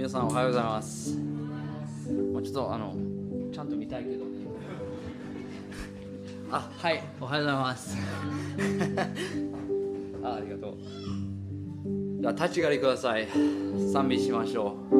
皆さんおはようございます、まあ、ちょっとあのちゃんと見たいけどね。あはいおはようございます。あありがとう。じゃあ立ち上がりください。賛美しましょう。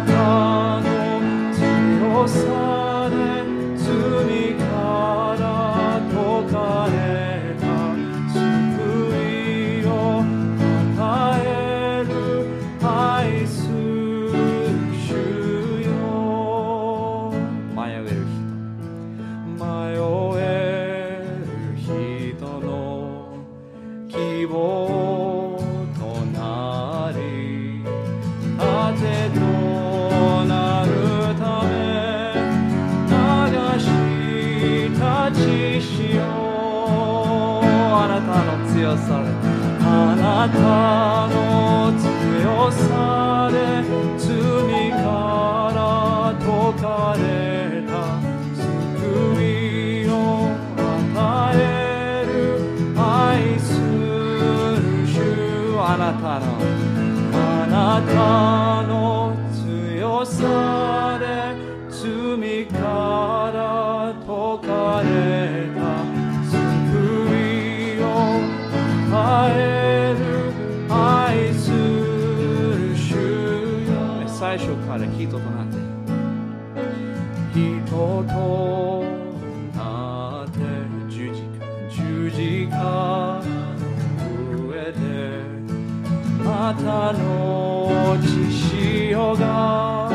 たの強さとなって十字架十字架の上でまたの血潮が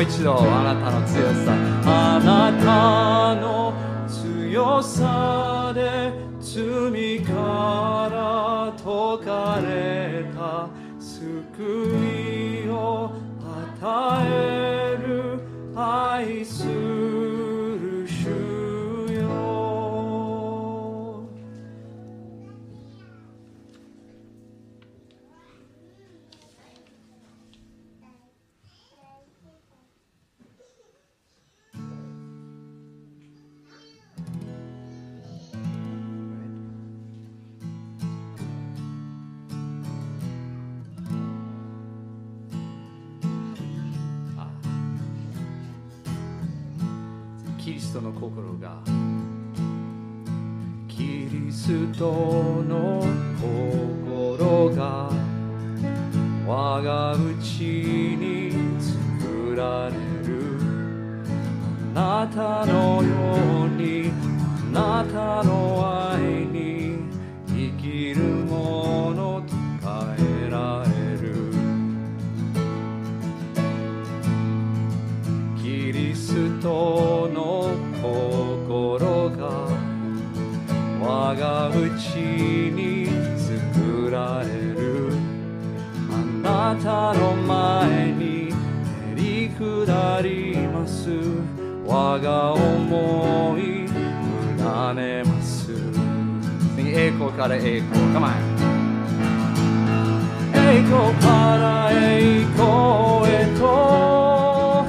う一度あなたの強さあなたの強さで罪から解かれた救いを与える愛するキリストの心が。キリストの心が我が内に作られる。あなたのようにあなたのたの前にへり下ります。我が思い委ねます。栄光から栄光。Come on 栄光から栄光へと。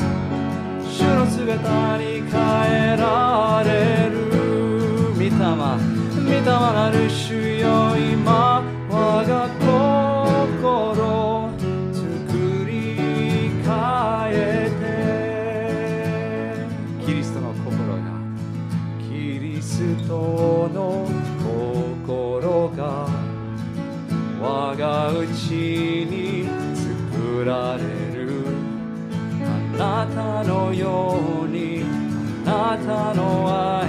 主の姿に変えられる。御霊。御霊なる主。ストの心が我が家に作られる。あなたのようにあなたの愛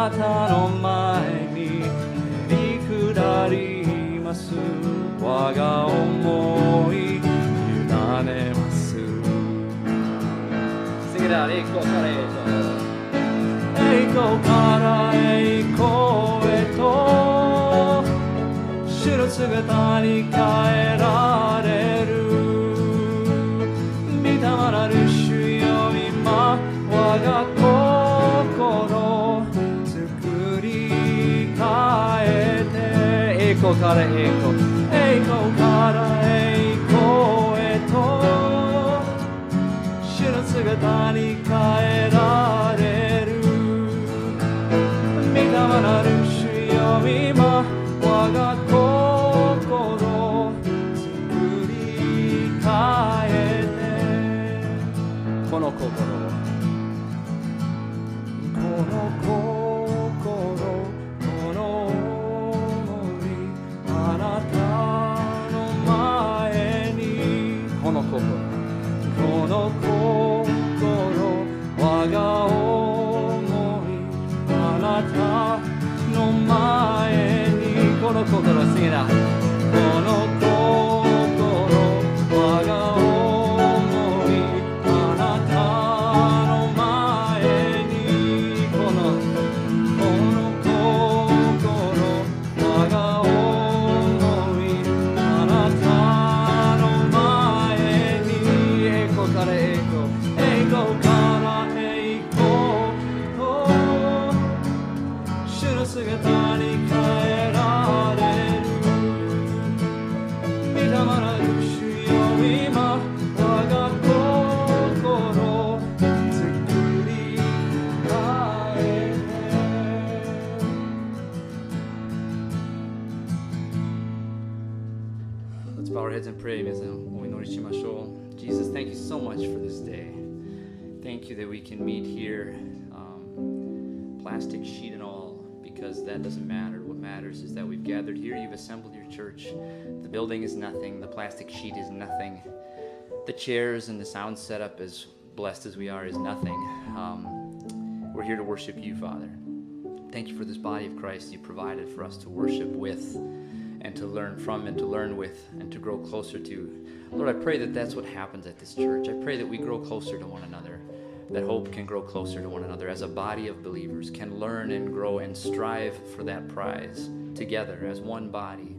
なたの前にへり下ります我が思い委ねます it out. 栄光から栄光。栄光から栄光へと主の姿に変えから栄光栄光から栄光へと主の姿に変えられる御霊なる主よ今我が心作り変えてこの心。Let's bow our heads and pray 皆さんお祈りしましょう Jesus thank you so much for this day thank you that we can meet here um, plastic sheet and all because that doesn't matter what matters is that we've gathered here you've assembled your church the building is nothing the plastic sheet is nothing the chairs and the sound setup as blessed as we are is nothing um, we're here to worship you father Thank you for this body of Christ you provided for us to worship with and to learn from and to learn with and to grow closer to. Lord, I pray that that's what happens at this church. I pray that we grow closer to one another, that hope can grow closer to one another as a body of believers, can learn and grow and strive for that prize together as one body.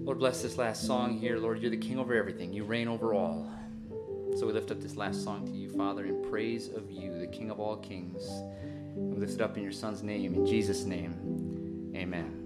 Lord, bless this last song here. Lord, you're the king over everything, you reign over all. So we lift up this last song to you, Father, in praise of you, the King of all kings. We lift it up in your Son's name, in Jesus' name. Amen.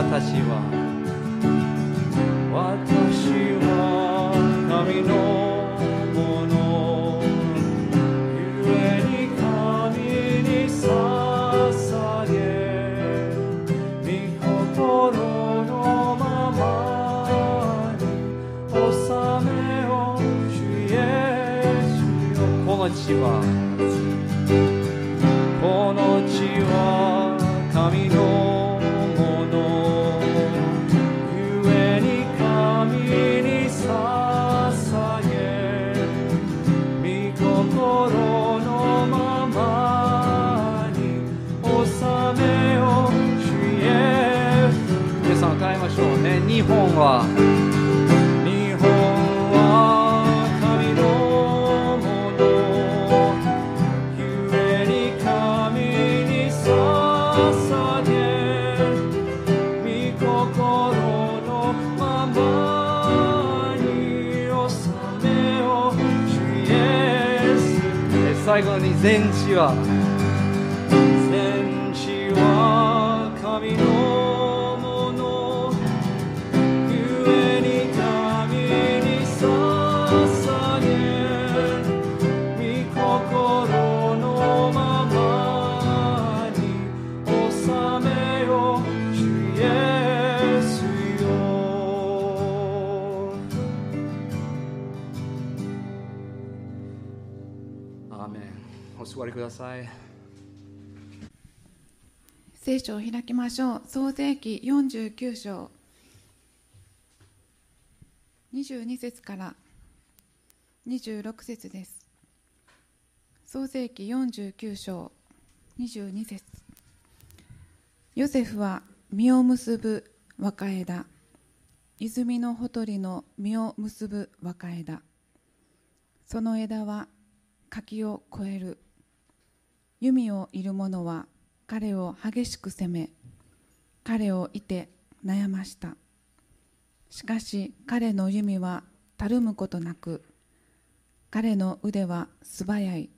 私は。私は神のものゆえに神に捧げ御心のままに収めよう主イエスよ。この地は全地はださい。聖書を開きましょう。創世記49章。22節から26節です。創世記49章22節。ヨセフは実を結ぶ若枝。泉のほとりの実を結ぶ若枝。その枝は柿を越える。弓をいる者は彼を激しく責め彼をいて悩ました。しかし彼の弓はたるむことなく彼の腕は素早い。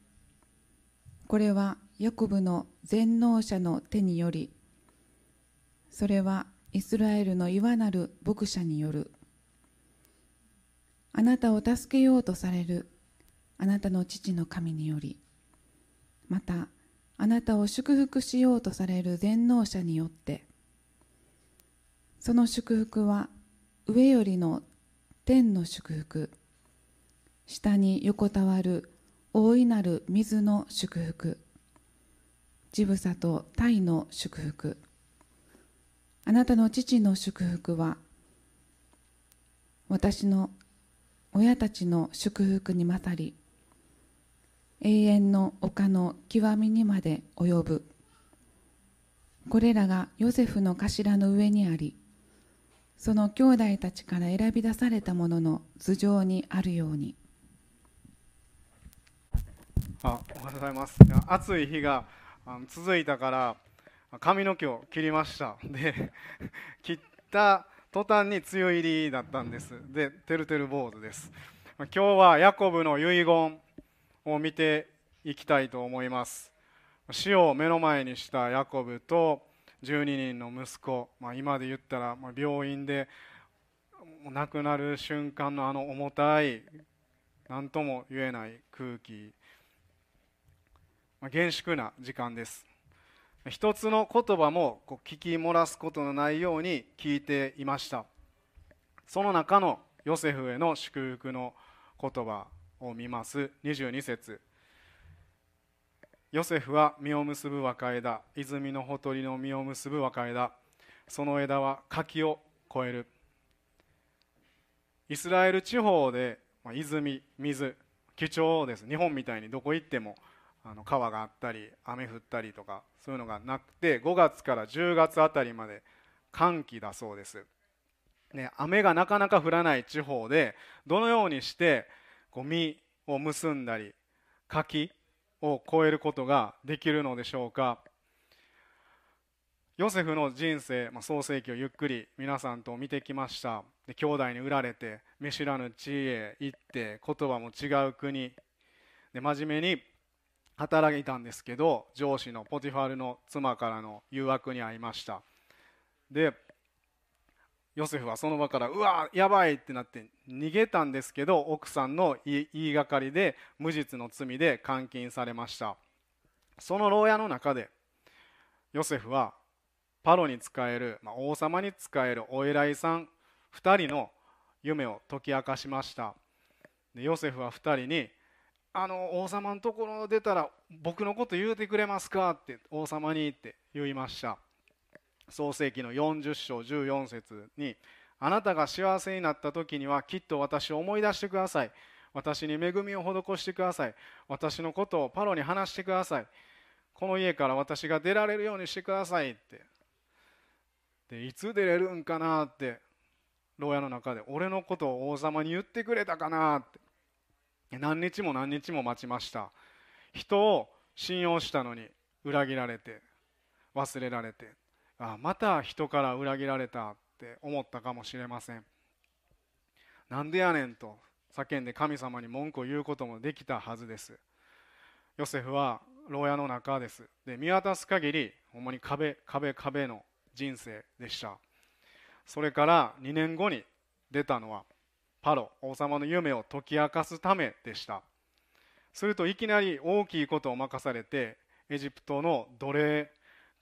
これはヤコブの全能者の手によりそれはイスラエルの岩なる牧者による。あなたを助けようとされるあなたの父の神によりまたあなたを祝福しようとされる全能者によって。その祝福は上よりの天の祝福。下に横たわる大いなる水の祝福。乳房と鯛の祝福。あなたの父の祝福は私の親たちの祝福に勝り永遠の丘の極みにまで及ぶ。これらがヨセフの頭の上にありその兄弟たちから選び出されたものの頭上にあるように。あおはようございます。暑い日が続いたから髪の毛を切りました。で 切った途端に梅雨入りだったんです。でてるてる坊主です。今日はヤコブの遺言。を見ていきたいと思います。死を目の前にしたヤコブと12人の息子、まあ、今で言ったら病院で亡くなる瞬間のあの重たい何とも言えない空気。まあ厳粛な時間です。一つの言葉もこう聞き漏らすことのないように聞いていました。その中のヨセフへの祝福の言葉。を見ます。22節。ヨセフは実を結ぶ若枝泉のほとりの実を結ぶ若枝その枝は柿を越える。イスラエル地方でま泉水貴重です。日本みたいにどこ行ってもあの川があったり雨降ったりとかそういうのがなくて5月から10月あたりまで寒気だそうです、ね、雨がなかなか降らない地方でどのようにしてこう実を結んだり柿を越えることができるのでしょうか。ヨセフの人生、まあ、創世記をゆっくり皆さんと見てきました。で兄弟に売られて見知らぬ地へ行って言葉も違う国。で真面目に働いたんですけど上司のポティファルの妻からの誘惑に遭いました。でヨセフはその場からうわやばいってなって逃げたんですけど奥さんの言いがかりで無実の罪で監禁されました。その牢屋の中でヨセフはパロに仕える、まあ、王様に仕えるお偉いさん2人の夢を解き明かしました。でヨセフは2人にあの王様のところ出たら僕のこと言うてくれますかって王様にって言いました。創世紀の40章14節にあなたが幸せになった時にはきっと私を思い出してください。私に恵みを施してください。私のことをパロに話してください。この家から私が出られるようにしてくださいって。でいつ出れるんかなって牢屋の中で。俺のことを王様に言ってくれたかなって。何日も何日も待ちました。人を信用したのに裏切られて忘れられて。あまた人から裏切られたって思ったかもしれません。なんでやねんと叫んで神様に文句を言うこともできたはずです。ヨセフは牢屋の中です。で見渡す限りほんまに壁壁壁の人生でした。それから2年後に出たのはパロ王様の夢を解き明かすためでした。するといきなり大きいことを任されてエジプトの奴隷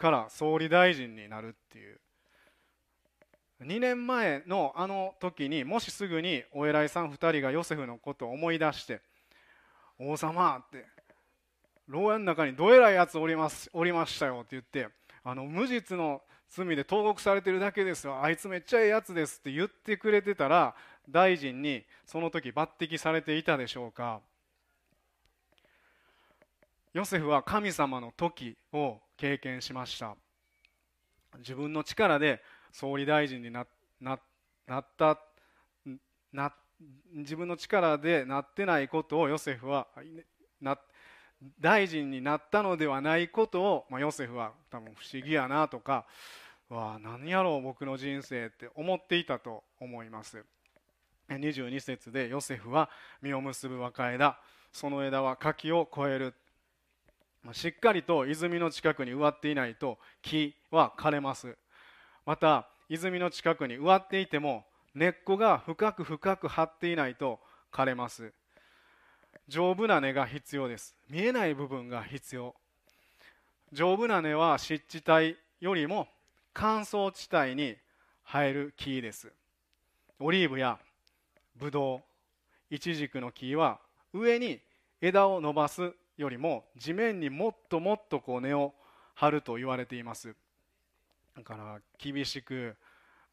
から総理大臣になるっていう。2年前のあの時にもしすぐにお偉いさん2人がヨセフのことを思い出して「王様」って「牢屋の中にどえらいやつおりますおりましたよ」って言ってあの無実の罪で投獄されてるだけですよ。あいつめっちゃええやつですって言ってくれてたら大臣にその時抜擢されていたでしょうか。ヨセフは神様の時を経験しました。自分の力で総理大臣になななったな自分の力でなってないことをヨセフはな大臣になったのではないことを、まあ、ヨセフは多分不思議やなとかわあ何やろう僕の人生って思っていたと思います。22節でヨセフは実を結ぶ若枝その枝は柿を越える。しっかりと泉の近くに植わっていないと木は枯れます。また泉の近くに植わっていても根っこが深く深く張っていないと枯れます。丈夫な根が必要です。見えない部分が必要。丈夫な根は湿地帯よりも乾燥地帯に生える木です。オリーブやブドウイチジクの木は上に枝を伸ばすよりも地面にもっともっとこう根を張ると言われています。だから厳しく、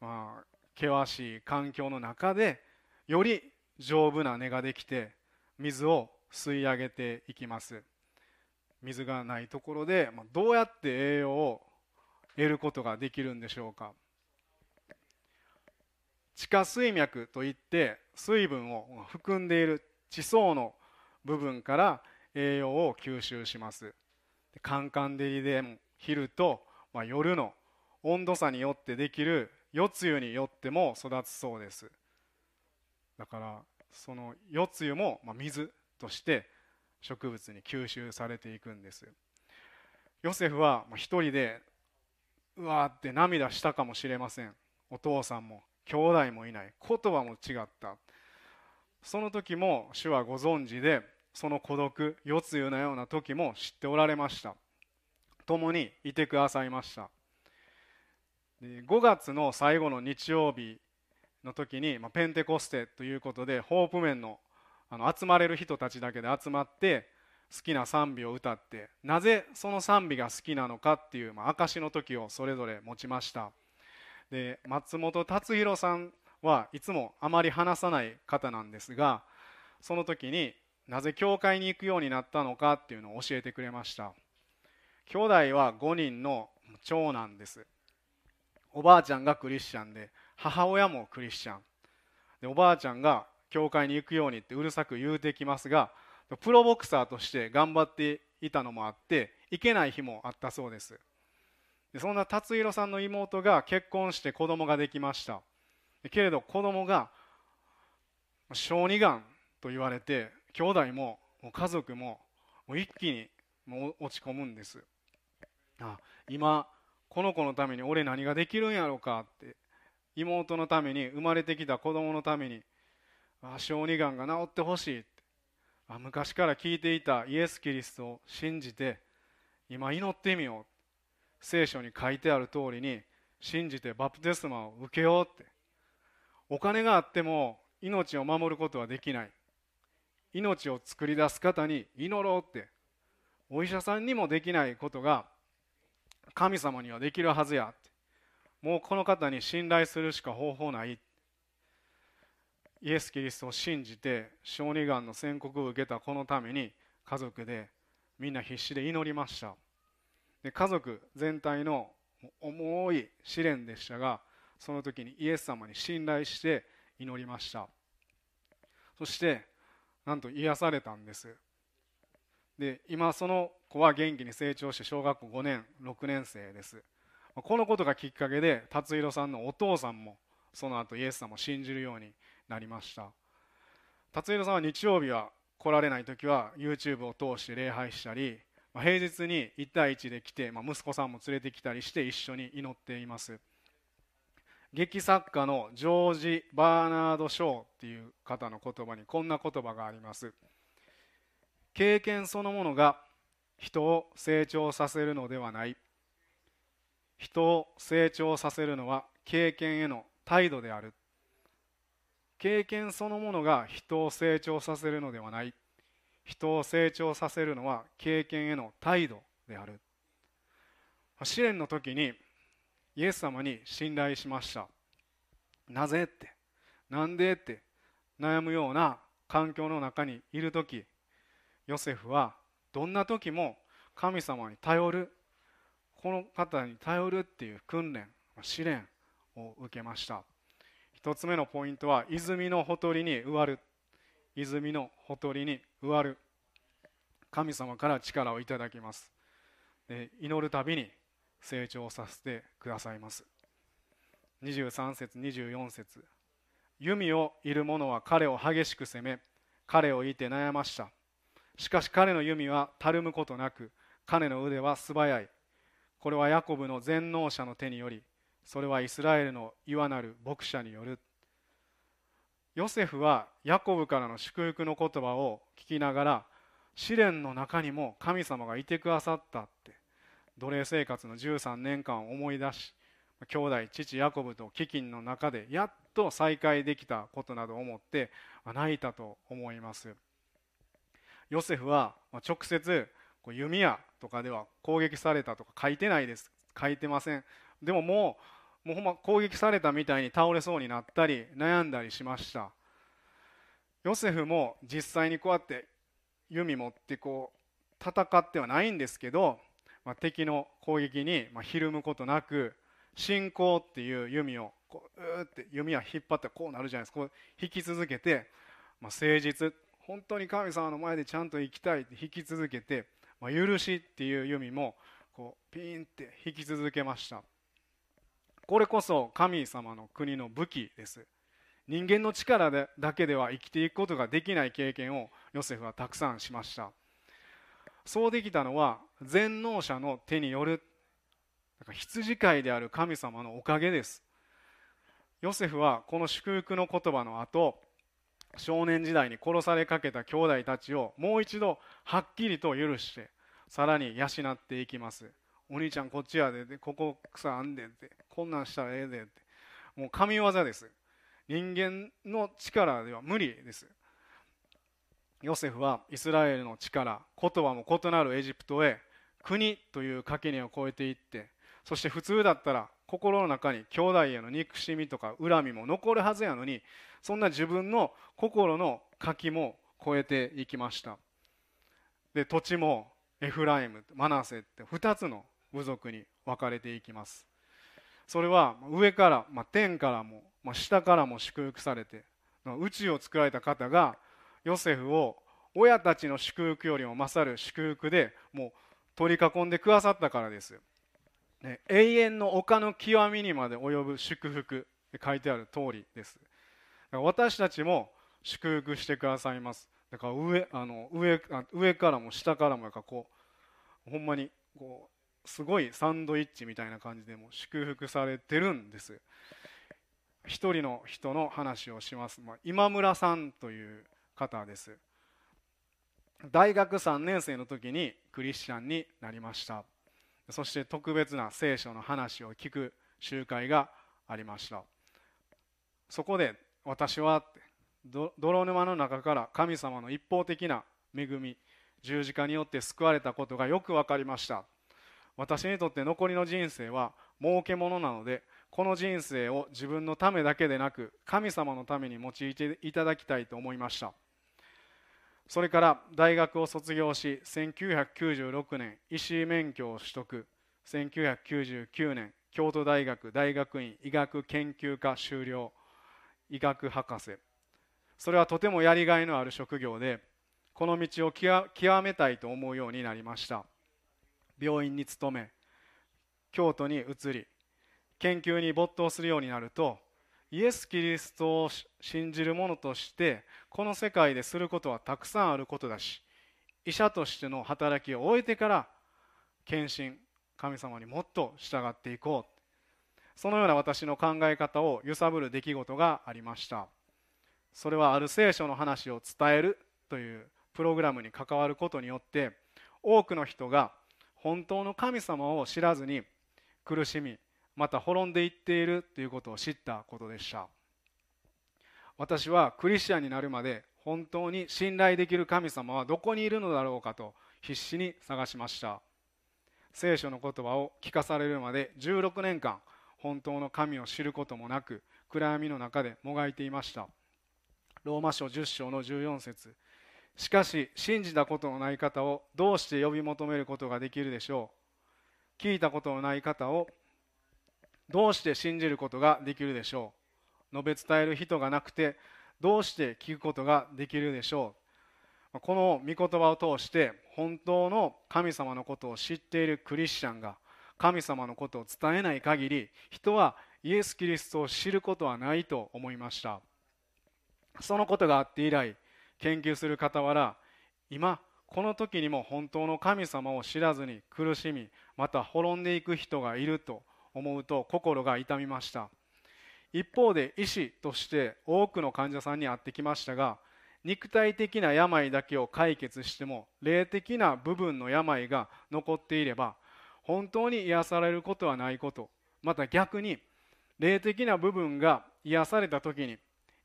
まあ、険しい環境の中でより丈夫な根ができて水を吸い上げていきます。水がないところで、まあ、どうやって栄養を得ることができるんでしょうか。地下水脈といって水分を含んでいる地層の部分から栄養を吸収します。カンカン照りで昼と、まあ、夜の温度差によってできる夜露によっても育つそうです。だからその夜露もま水として植物に吸収されていくんです。ヨセフは一人でうわーって涙したかもしれません。お父さんも兄弟もいない。言葉も違った。その時も主はご存知でその孤独夜露のような時も知っておられました。共にいてくださいました。5月の最後の日曜日の時に、まあ、ペンテコステということでホープメンのあの集まれる人たちだけで集まって好きな賛美を歌ってなぜその賛美が好きなのかっていう、まあ、証の時をそれぞれ持ちました。で松本達弘さんはいつもあまり話さない方なんですがその時になぜ教会に行くようになったのかっていうのを教えてくれました。兄弟は5人の長男です。おばあちゃんがクリスチャンで母親もクリスチャン。でおばあちゃんが教会に行くようにってうるさく言うてきますがプロボクサーとして頑張っていたのもあって行けない日もあったそうです。でそんな達弘さんの妹が結婚して子供ができました。けれど子供が小児がんと言われて兄弟ももう家族ももう一気にもう落ち込むんです。あ今この子のために俺何ができるんやろうかって妹のために生まれてきた子供のためにあ小児がんが治ってほしいってあ昔から聞いていたイエス・キリストを信じて今祈ってみよう聖書に書いてある通りに信じてバプテスマを受けようって。お金があっても命を守ることはできない。命を作り出す方に祈ろうってお医者さんにもできないことが神様にはできるはずやってもうこの方に信頼するしか方法ない。イエス・キリストを信じて小児がんの宣告を受けたこのために家族でみんな必死で祈りました。で家族全体の重い試練でしたがその時にイエス様に信頼して祈りました。そしてなんと癒されたんです。で今その子は元気に成長して小学校5年6年生です。このことがきっかけで達弘さんのお父さんもその後イエス様を信じるようになりました。達弘さんは日曜日は来られない時は YouTube を通して礼拝したり平日に1対1で来て、ま、息子さんも連れてきたりして一緒に祈っています。劇作家のジョージ・バーナード・ショーっていう方の言葉にこんな言葉があります。経験そのものが人を成長させるのではない。人を成長させるのは経験への態度である。経験そのものが人を成長させるのではない。人を成長させるのは経験への態度である。試練の時にイエス様に信頼しました。なぜってなんでって悩むような環境の中にいる時ヨセフはどんな時も神様に頼るこの方に頼るっていう訓練試練を受けました。一つ目のポイントは泉のほとりに植わる。泉のほとりに植わる。神様から力をいただきます。で祈るたびに成長させてくださいます。23節24節。弓をいる者は彼を激しく責め彼をいて悩ました。しかし彼の弓はたるむことなく彼の腕は素早い。これはヤコブの全能者の手によりそれはイスラエルの岩なる牧者による。ヨセフはヤコブからの祝福の言葉を聞きながら試練の中にも神様がいてくださったって。奴隷生活の13年間を思い出し兄弟父ヤコブと飢饉の中でやっと再会できたことなどを思って泣いたと思います。ヨセフは直接弓矢とかでは攻撃されたとか書いてないです。書いてません。でももうもうほんま攻撃されたみたいに倒れそうになったり悩んだりしました。ヨセフも実際にこうやって弓持ってこう戦ってはないんですけど、まあ、敵の攻撃にまひるむことなく信仰っていう弓をこううって弓は引っ張ってこうなるじゃないですか。こう引き続けて、まあ、誠実本当に神様の前でちゃんと生きたいって引き続けてまあ、許しっていう弓もこうピーンって引き続けました。これこそ神様の国の武器です。人間の力でだけでは生きていくことができない経験をヨセフはたくさんしました。そうできたのは全能者の手による羊飼いである神様のおかげです。ヨセフはこの祝福の言葉の後少年時代に殺されかけた兄弟たちをもう一度はっきりと許してさらに養っていきます。お兄ちゃんこっちやででここ草あんでってこんなんしたらええでって。もう神業です。人間の力では無理です。ヨセフはイスラエルの力言葉も異なるエジプトへ国という垣根を越えていってそして普通だったら心の中に兄弟への憎しみとか恨みも残るはずやのにそんな自分の心の柿も越えていきました。で土地もエフライムマナセって2つの部族に分かれていきます。それは上から、まあ、天からも、まあ、下からも祝福されて宇宙を作られた方がヨセフを親たちの祝福よりも勝る祝福でもう取り囲んでくださったからです。ね、永遠の丘の極みにまで及ぶ祝福書いてある通りです。私たちも祝福してくださいます。だから上あの上上からも下からもやかこうほんまにこうすごいサンドイッチみたいな感じでも祝福されてるんです。一人の人の話をします、まあ、今村さんという方です。大学3年生の時にクリスチャンになりました。そして特別な聖書の話を聞く集会がありました。そこで私は泥沼の中から神様の一方的な恵み十字架によって救われたことがよく分かりました。私にとって残りの人生は儲けものなのでこの人生を自分のためだけでなく神様のために用いていただきたいと思いました。それから大学を卒業し1996年医師免許を取得。1999年京都大学大学院医学研究科修了。医学博士。それはとてもやりがいのある職業でこの道を極めたいと思うようになりました。病院に勤め京都に移り研究に没頭するようになるとイエス・キリストを信じる者としてこの世界ですることはたくさんあることだし医者としての働きを終えてから献身神様にもっと従っていこう。そのような私の考え方を揺さぶる出来事がありました。それはある聖書の話を伝えるというプログラムに関わることによって多くの人が本当の神様を知らずに苦しみまた滅んでいっているということを知ったことでした。私はクリスチャンになるまで本当に信頼できる神様はどこにいるのだろうかと必死に探しました。聖書の言葉を聞かされるまで16年間本当の神を知ることもなく暗闇の中でもがいていました。ローマ書10章の14節。しかし信じたことのない方をどうして呼び求めることができるでしょう。聞いたことのない方をどうして信じることができるでしょう？述べ伝える人がなくてどうして聞くことができるでしょう？この御言葉を通して本当の神様のことを知っているクリスチャンが神様のことを伝えない限り人はイエス・キリストを知ることはないと思いました。そのことがあって以来研究する傍ら今この時にも本当の神様を知らずに苦しみまた滅んでいく人がいると思うと心が痛みました。一方で医師として多くの患者さんに会ってきましたが肉体的な病だけを解決しても霊的な部分の病が残っていれば本当に癒されることはないこと。また逆に霊的な部分が癒された時に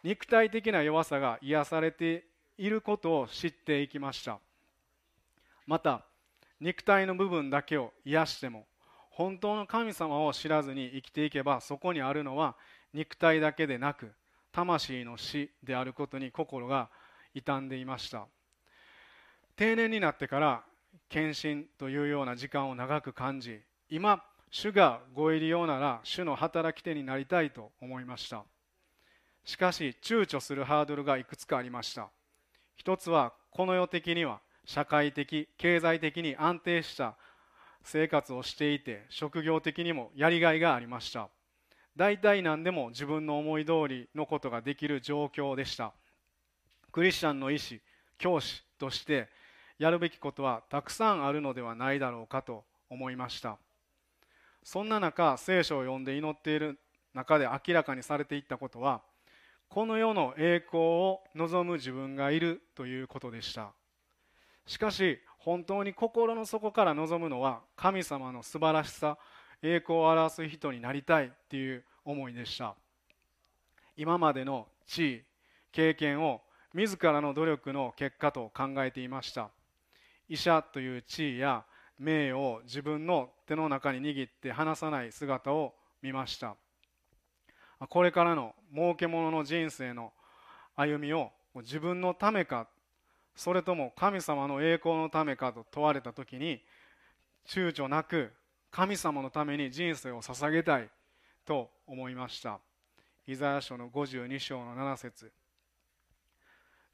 肉体的な弱さが癒されていることを知っていきました。また肉体の部分だけを癒しても本当の神様を知らずに生きていけばそこにあるのは肉体だけでなく魂の死であることに心が傷んでいました。定年になってから献身というような時間を長く感じ今主がご入りようなら主の働き手になりたいと思いました。しかし躊躇するハードルがいくつかありました。一つはこの世的には社会的経済的に安定した生活をしていて職業的にもやりがいがありました。大体何でも自分の思い通りのことができる状況でした。クリスチャンの医師教師としてやるべきことはたくさんあるのではないだろうかと思いました。そんな中聖書を読んで祈っている中で明らかにされていったことはこの世の栄光を望む自分がいるということでした。しかし本当に心の底から望むのは神様の素晴らしさ栄光を表す人になりたいっていう思いでした。今までの地位経験を自らの努力の結果と考えていました。医者という地位や名誉を自分の手の中に握って離さない姿を見ました。これからの儲け者の人生の歩みを自分のためかそれとも神様の栄光のためかと問われた時に躊躇なく神様のために人生を捧げたいと思いました。イザヤ書の52章の7節。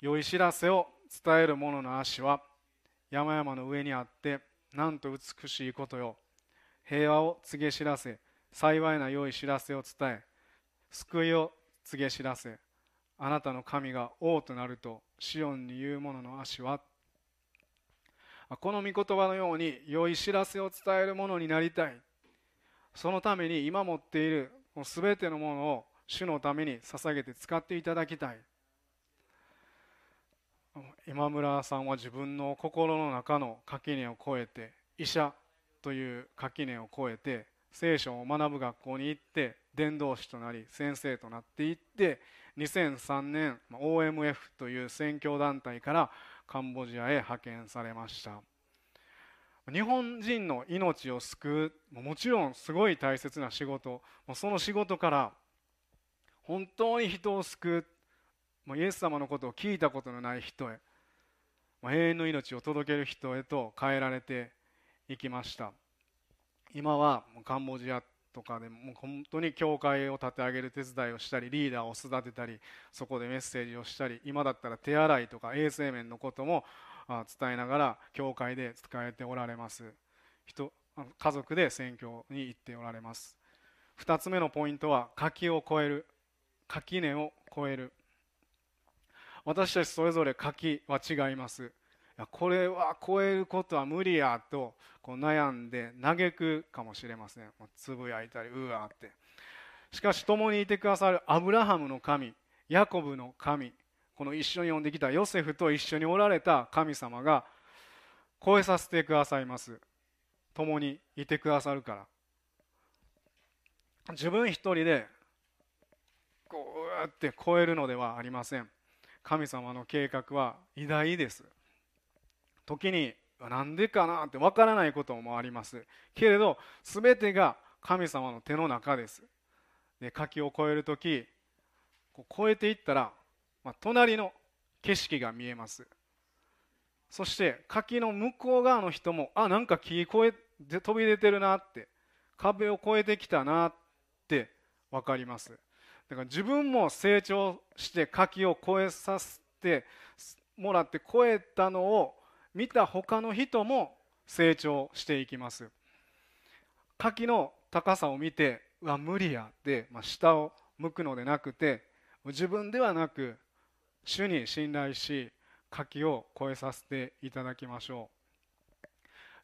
良い知らせを伝える者の足は山々の上にあってなんと美しいことよ。平和を告げ知らせ幸いな良い知らせを伝え救いを告げ知らせ。あなたの神が王となるとシオンに言う者の足は？この御言葉のように良い知らせを伝えるものになりたい。そのために今持っている全てのものを主のために捧げて使っていただきたい。今村さんは自分の心の中の垣根を越えて医者という垣根を越えて聖書を学ぶ学校に行って伝道師となり先生となっていって2003年 OMF という宣教団体からカンボジアへ派遣されました。日本人の命を救うもちろんすごい大切な仕事その仕事から本当に人を救うイエス様のことを聞いたことのない人へ永遠の命を届ける人へと変えられていきました。今はカンボジアとかでも本当に教会を立て上げる手伝いをしたりリーダーを育てたりそこでメッセージをしたり今だったら手洗いとか衛生面のことも伝えながら教会で使えておられます。人家族で選挙に行っておられます。2つ目のポイントは柿を超える。垣根を超える。私たちそれぞれ柿は違います。これは超えることは無理やとこう悩んで嘆くかもしれません。つぶやいたりうわって。しかし共にいてくださるアブラハムの神ヤコブの神この一緒に呼んできたヨセフと一緒におられた神様が超えさせてくださいます。共にいてくださるから。自分一人でこうやって超えるのではありません。神様の計画は偉大です。時になんでかなってわからないこともあります。けれど全てが神様の手の中です。で柿を越える時こう越えていったら、まあ、隣の景色が見えます。そして柿の向こう側の人もあなんか木越えで飛び出てるなって壁を越えてきたなって分かります。だから自分も成長して柿を越えさせてもらって越えたのを見た他の人も成長していきます。柿の高さを見てうわ無理やって、まあ、下を向くのでなくて自分ではなく主に信頼し柿を越えさせていただきましょ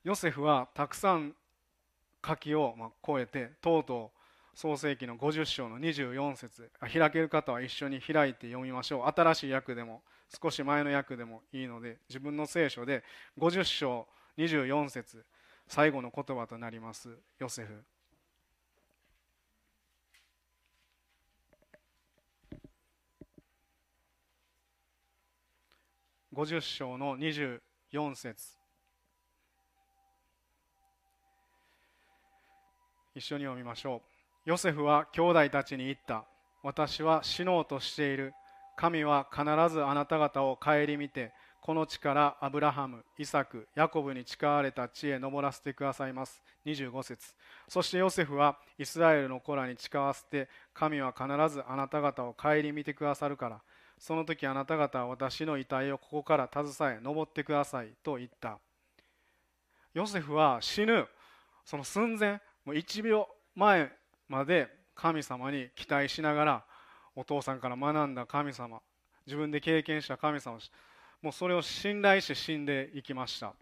う。ヨセフはたくさん柿を越えてとうとう創世紀の50章の24節。開ける方は一緒に開いて読みましょう。新しい訳でも少し前の訳でもいいので自分の聖書で50章24節最後の言葉となります。ヨセフ。50章の24節。一緒に読みましょう。ヨセフは兄弟たちに言った。私は死のうとしている。神は必ずあなた方を顧みてこの地からアブラハム、イサク、ヤコブに誓われた地へ登らせてくださいます。25節。そしてヨセフはイスラエルの子らに誓わせて神は必ずあなた方を顧みてくださるから。その時あなた方は私の遺体をここから携え登ってくださいと言った。ヨセフは死ぬ。その寸前もう1秒前まで神様に期待しながらお父さんから学んだ神様自分で経験した神様もうそれを信頼して死んでいきました。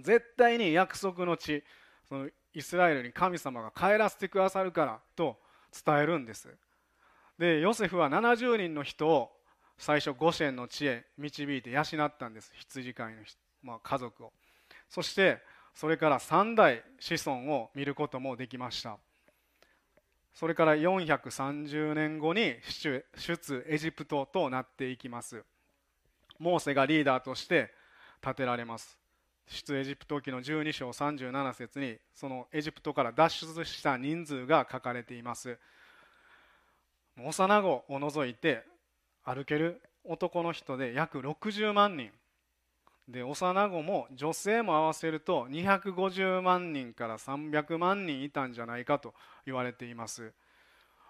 絶対に約束の地そのイスラエルに神様が帰らせてくださるからと伝えるんです。でヨセフは70人の人を最初ゴシェンの地へ導いて養ったんです。羊飼いの、まあ、家族を。そしてそれから3代子孫を見ることもできました。それから430年後に出エジプトとなっていきます。モーセがリーダーとして建てられます。出エジプト記の12章37節にそのエジプトから脱出した人数が書かれています。幼子を除いて歩ける男の人で約60万人。で幼子も女性も合わせると250万人から300万人いたんじゃないかと言われています。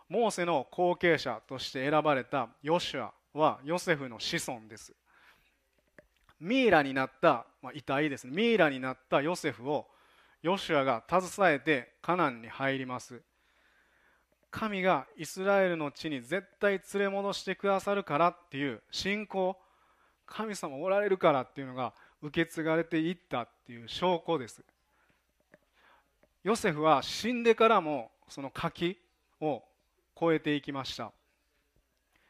モーセの後継者として選ばれたヨシュアはヨセフの子孫です。ミイラになった、まあ、遺体ですね。ミイラになったヨセフをヨシュアが携えてカナンに入ります。神がイスラエルの地に絶対連れ戻してくださるからっていう信仰神様おられるからっていうのが受け継がれていったっていう証拠です。ヨセフは死んでからもその柿を越えていきました。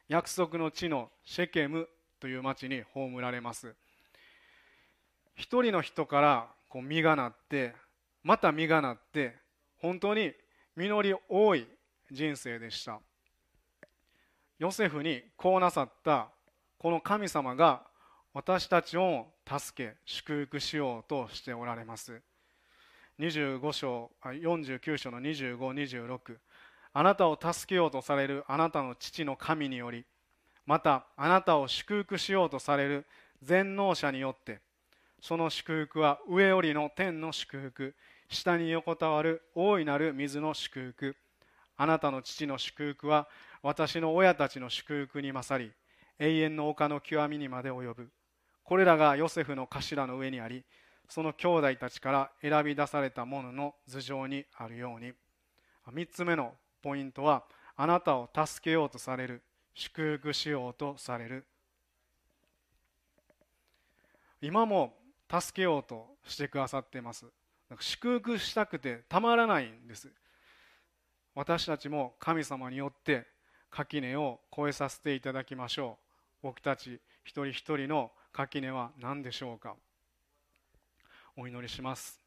約束の地のシェケムという町に葬られます。一人の人からこう実がなってまた実がなって本当に実り多い人生でした。ヨセフにこうなさったこの神様が私たちを助け祝福しようとしておられます。25章49章の2526あなたを助けようとされるあなたの父の神によりまたあなたを祝福しようとされる全能者によってその祝福は上よりの天の祝福下に横たわる大いなる水の祝福あなたの父の祝福は私の親たちの祝福に勝り永遠の丘の極みにまで及ぶ。これらがヨセフの頭の上にありその兄弟たちから選び出された者の頭上にあるように。3つ目のポイントはあなたを助けようとされる祝福しようとされる。今も助けようとしてくださっています。祝福したくてたまらないんです。私たちも神様によって垣根を越えさせていただきましょう。僕たち一人一人の垣根は何でしょうか？お祈りします。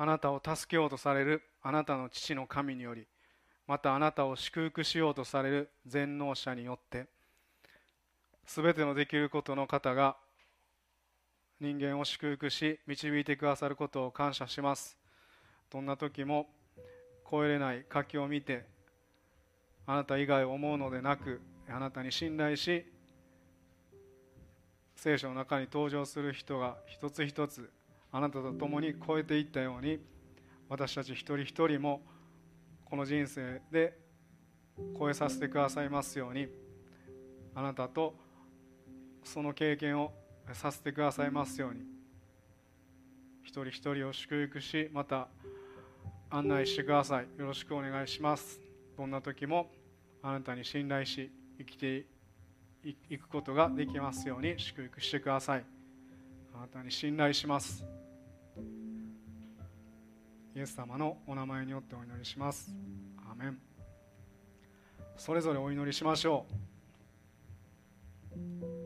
あなたを助けようとされるあなたの父の神によりまたあなたを祝福しようとされる全能者によってすべてのできることの方が人間を祝福し導いてくださることを感謝します。どんな時も超えれない柿を見てあなた以外を思うのでなくあなたに信頼し聖書の中に登場する人が一つ一つあなたと共に超えていったように私たち一人一人もこの人生で超えさせてくださいますようにあなたとその経験をさせてくださいますように。一人一人を祝福しまた案内してください。よろしくお願いします。どんな時もあなたに信頼し生きていくことができますように祝福してください。あなたに信頼します。イエス様のお名前によってお祈りします。アメン。それぞれお祈りしましょう。